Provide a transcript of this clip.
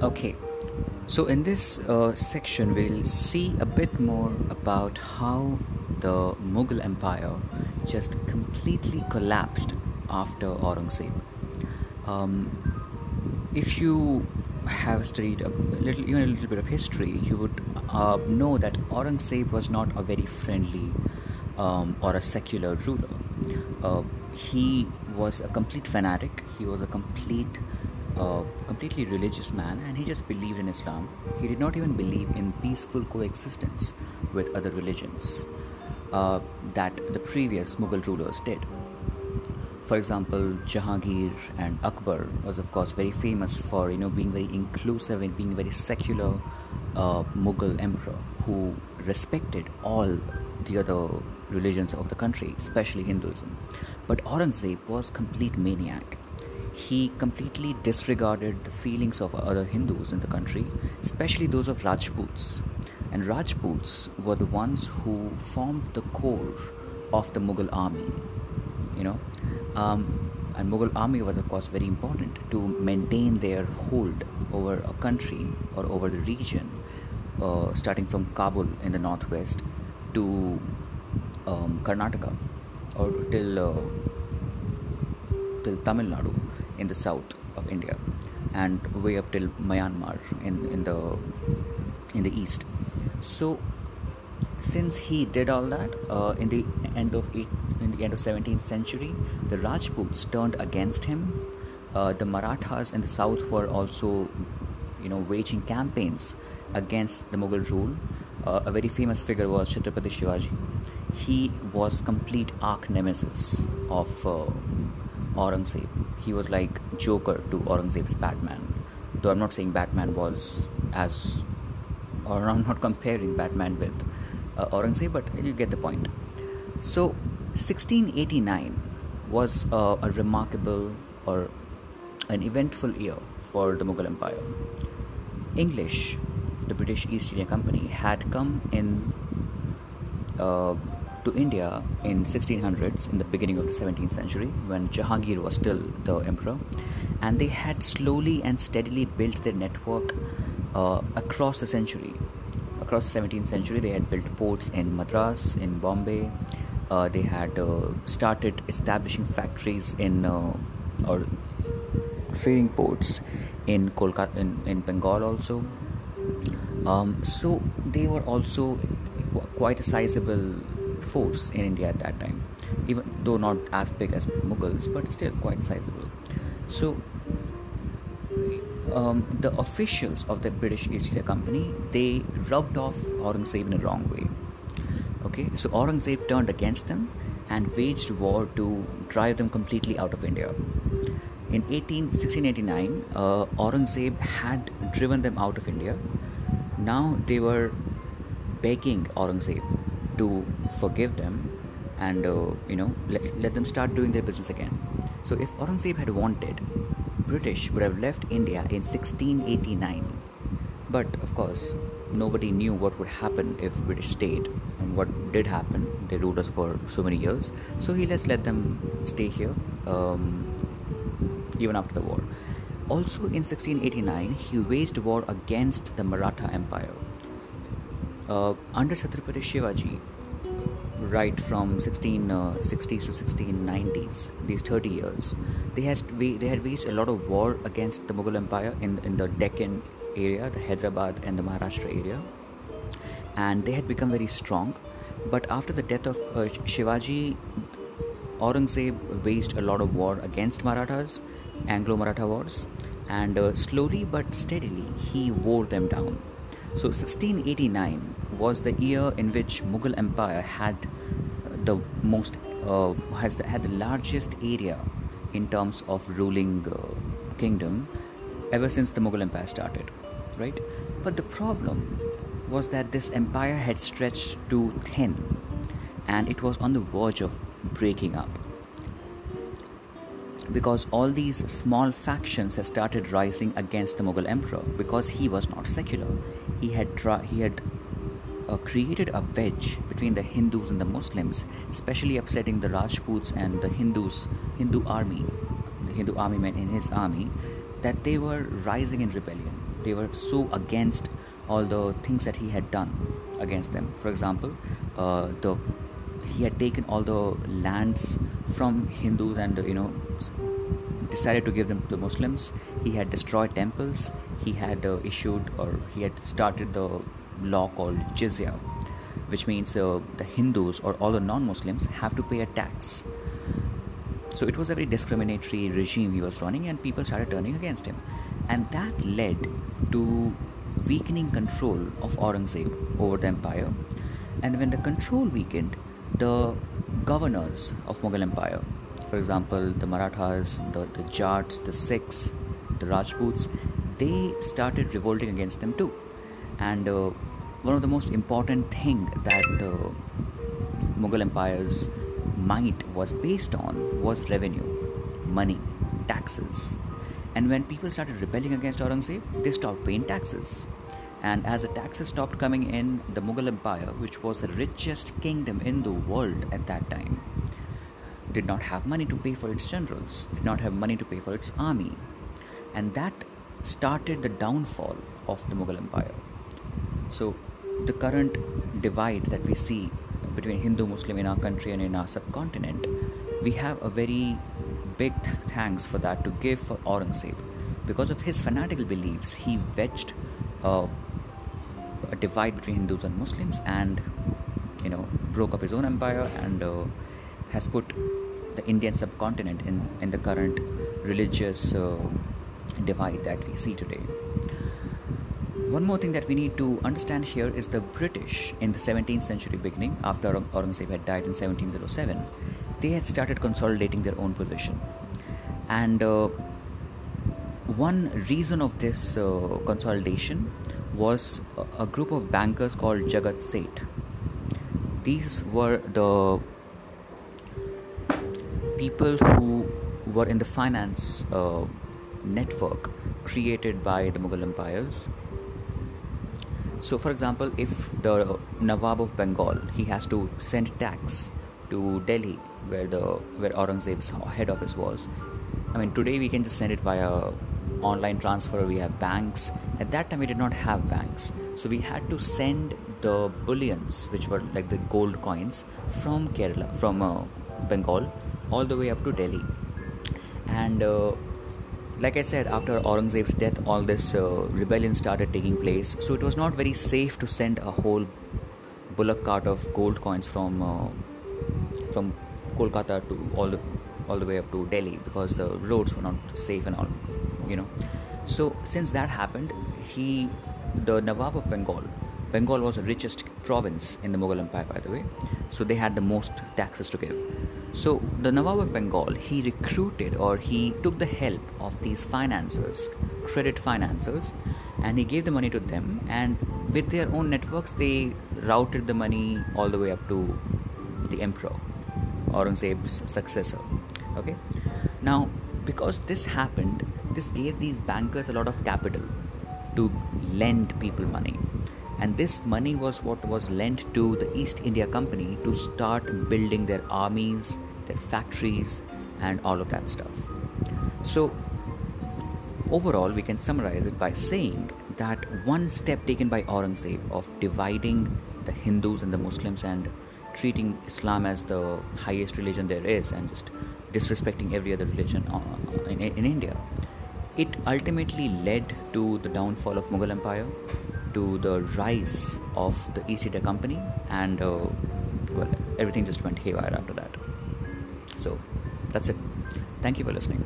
Okay, so in this uh, section, we'll see a bit more about how the Mughal Empire just completely collapsed after Aurangzeb. Um, if you have studied a little, even a little bit of history, you would uh, know that Aurangzeb was not a very friendly um, or a secular ruler. Uh, he was a complete fanatic. He was a complete a completely religious man and he just believed in Islam. He did not even believe in peaceful coexistence with other religions uh, that the previous Mughal rulers did. For example, Jahangir and Akbar was, of course, very famous for you know being very inclusive and being a very secular uh, Mughal emperor who respected all the other religions of the country, especially Hinduism. But Aurangzeb was complete maniac he completely disregarded the feelings of other Hindus in the country, especially those of Rajputs. And Rajputs were the ones who formed the core of the Mughal army. You know, um, and Mughal army was of course very important to maintain their hold over a country or over the region, uh, starting from Kabul in the northwest to um, Karnataka or till uh, till Tamil Nadu in the south of India and way up till Myanmar in, in the in the east. So since he did all that uh, in the end of eight, in the end of 17th century, the Rajputs turned against him. Uh, the Marathas in the south were also, you know, waging campaigns against the Mughal rule. Uh, a very famous figure was Chhatrapati Shivaji. He was complete arch nemesis of uh, Aurangzeb. He was like Joker to Aurangzeb's Batman. Though I'm not saying Batman was as, or I'm not comparing Batman with uh, Aurangzeb, but you get the point. So, 1689 was uh, a remarkable or an eventful year for the Mughal Empire. English, the British East India Company, had come in. Uh, to India in 1600s, in the beginning of the 17th century, when Jahangir was still the emperor, and they had slowly and steadily built their network uh, across the century. Across the 17th century, they had built ports in Madras, in Bombay. Uh, they had uh, started establishing factories in uh, or trading ports in Kolkata, in, in Bengal also. Um, so they were also quite a sizable force in India at that time, even though not as big as Mughals, but still quite sizable. So, um, the officials of the British East India Company they rubbed off Aurangzeb in a wrong way. Okay, so Aurangzeb turned against them and waged war to drive them completely out of India. In 18, 1689, uh, Aurangzeb had driven them out of India. Now they were begging Aurangzeb to forgive them and uh, you know let, let them start doing their business again. So if aurangzeb had wanted british would have left india in 1689 but of course nobody knew what would happen if british stayed. And what did happen they ruled us for so many years. So he just let them stay here um, even after the war. Also in 1689 he waged war against the maratha empire under Chhatrapati Shivaji, right from 1660s to 1690s, these 30 years, they had they had waged a lot of war against the Mughal Empire in in the Deccan area, the Hyderabad and the Maharashtra area, and they had become very strong. But after the death of uh, Shivaji, Aurangzeb waged a lot of war against Marathas, Anglo-Maratha wars, and uh, slowly but steadily he wore them down. So 1689 was the year in which Mughal Empire had uh, the most uh, has had the largest area in terms of ruling uh, kingdom ever since the Mughal Empire started, right? But the problem was that this empire had stretched too thin and it was on the verge of breaking up because all these small factions had started rising against the Mughal emperor because he was not secular. He had tra- he had uh, created a wedge between the Hindus and the Muslims, especially upsetting the Rajputs and the Hindus, Hindu army, the Hindu army men in his army, that they were rising in rebellion. they were so against all the things that he had done against them. For example, uh, the he had taken all the lands from Hindus and you know decided to give them to the Muslims. He had destroyed temples. He had uh, issued or he had started the law called jizya, which means uh, the Hindus or all the non-Muslims have to pay a tax. So it was a very discriminatory regime he was running, and people started turning against him, and that led to weakening control of Aurangzeb over the empire. And when the control weakened, the governors of Mughal Empire, for example, the Marathas, the, the Jats, the Sikhs, the Rajputs, they started revolting against them too. And uh, one of the most important thing that uh, Mughal Empire's might was based on was revenue, money, taxes. And when people started rebelling against Aurangzeb, they stopped paying taxes. And as the taxes stopped coming in, the Mughal Empire, which was the richest kingdom in the world at that time, did not have money to pay for its generals, did not have money to pay for its army. And that started the downfall of the Mughal Empire. So, the current divide that we see between Hindu Muslim in our country and in our subcontinent, we have a very big th- thanks for that to give for Aurangzeb. Because of his fanatical beliefs, he wedged uh, a divide between Hindus and Muslims and you know broke up his own empire and uh, has put the Indian subcontinent in, in the current religious uh, divide that we see today. One more thing that we need to understand here is the British in the 17th century beginning, after Aurangzeb had died in 1707, they had started consolidating their own position. And uh, one reason of this uh, consolidation was a, group of bankers called Jagat Seth. These were the people who were in the finance uh, network created by the Mughal empires. So, for example, if the Nawab of Bengal he has to send tax to Delhi, where the where Aurangzeb's head office was. I mean, today we can just send it via online transfer. We have banks. At that time, we did not have banks, so we had to send the bullions, which were like the gold coins, from Kerala, from uh, Bengal, all the way up to Delhi. And uh, like I said, after Aurangzeb's death, all this uh, rebellion started taking place. So it was not very safe to send a whole bullock cart of gold coins from uh, from Kolkata to all the all the way up to Delhi because the roads were not safe and all, you know. So since that happened, he, the Nawab of Bengal, Bengal was the richest province in the Mughal Empire, by the way. So they had the most taxes to give. So the Nawab of Bengal, he recruited or he took the help of these financiers, credit financiers, and he gave the money to them. And with their own networks, they routed the money all the way up to the emperor, Aurangzeb's successor. Okay. Now, because this happened, this gave these bankers a lot of capital to lend people money and this money was what was lent to the East India Company to start building their armies, their factories, and all of that stuff. So, overall, we can summarize it by saying that one step taken by Aurangzeb of dividing the Hindus and the Muslims and treating Islam as the highest religion there is and just disrespecting every other religion uh, in, in India, it ultimately led to the downfall of Mughal Empire to the rise of the East India Company, and uh, well, everything just went haywire after that. So that's it. Thank you for listening.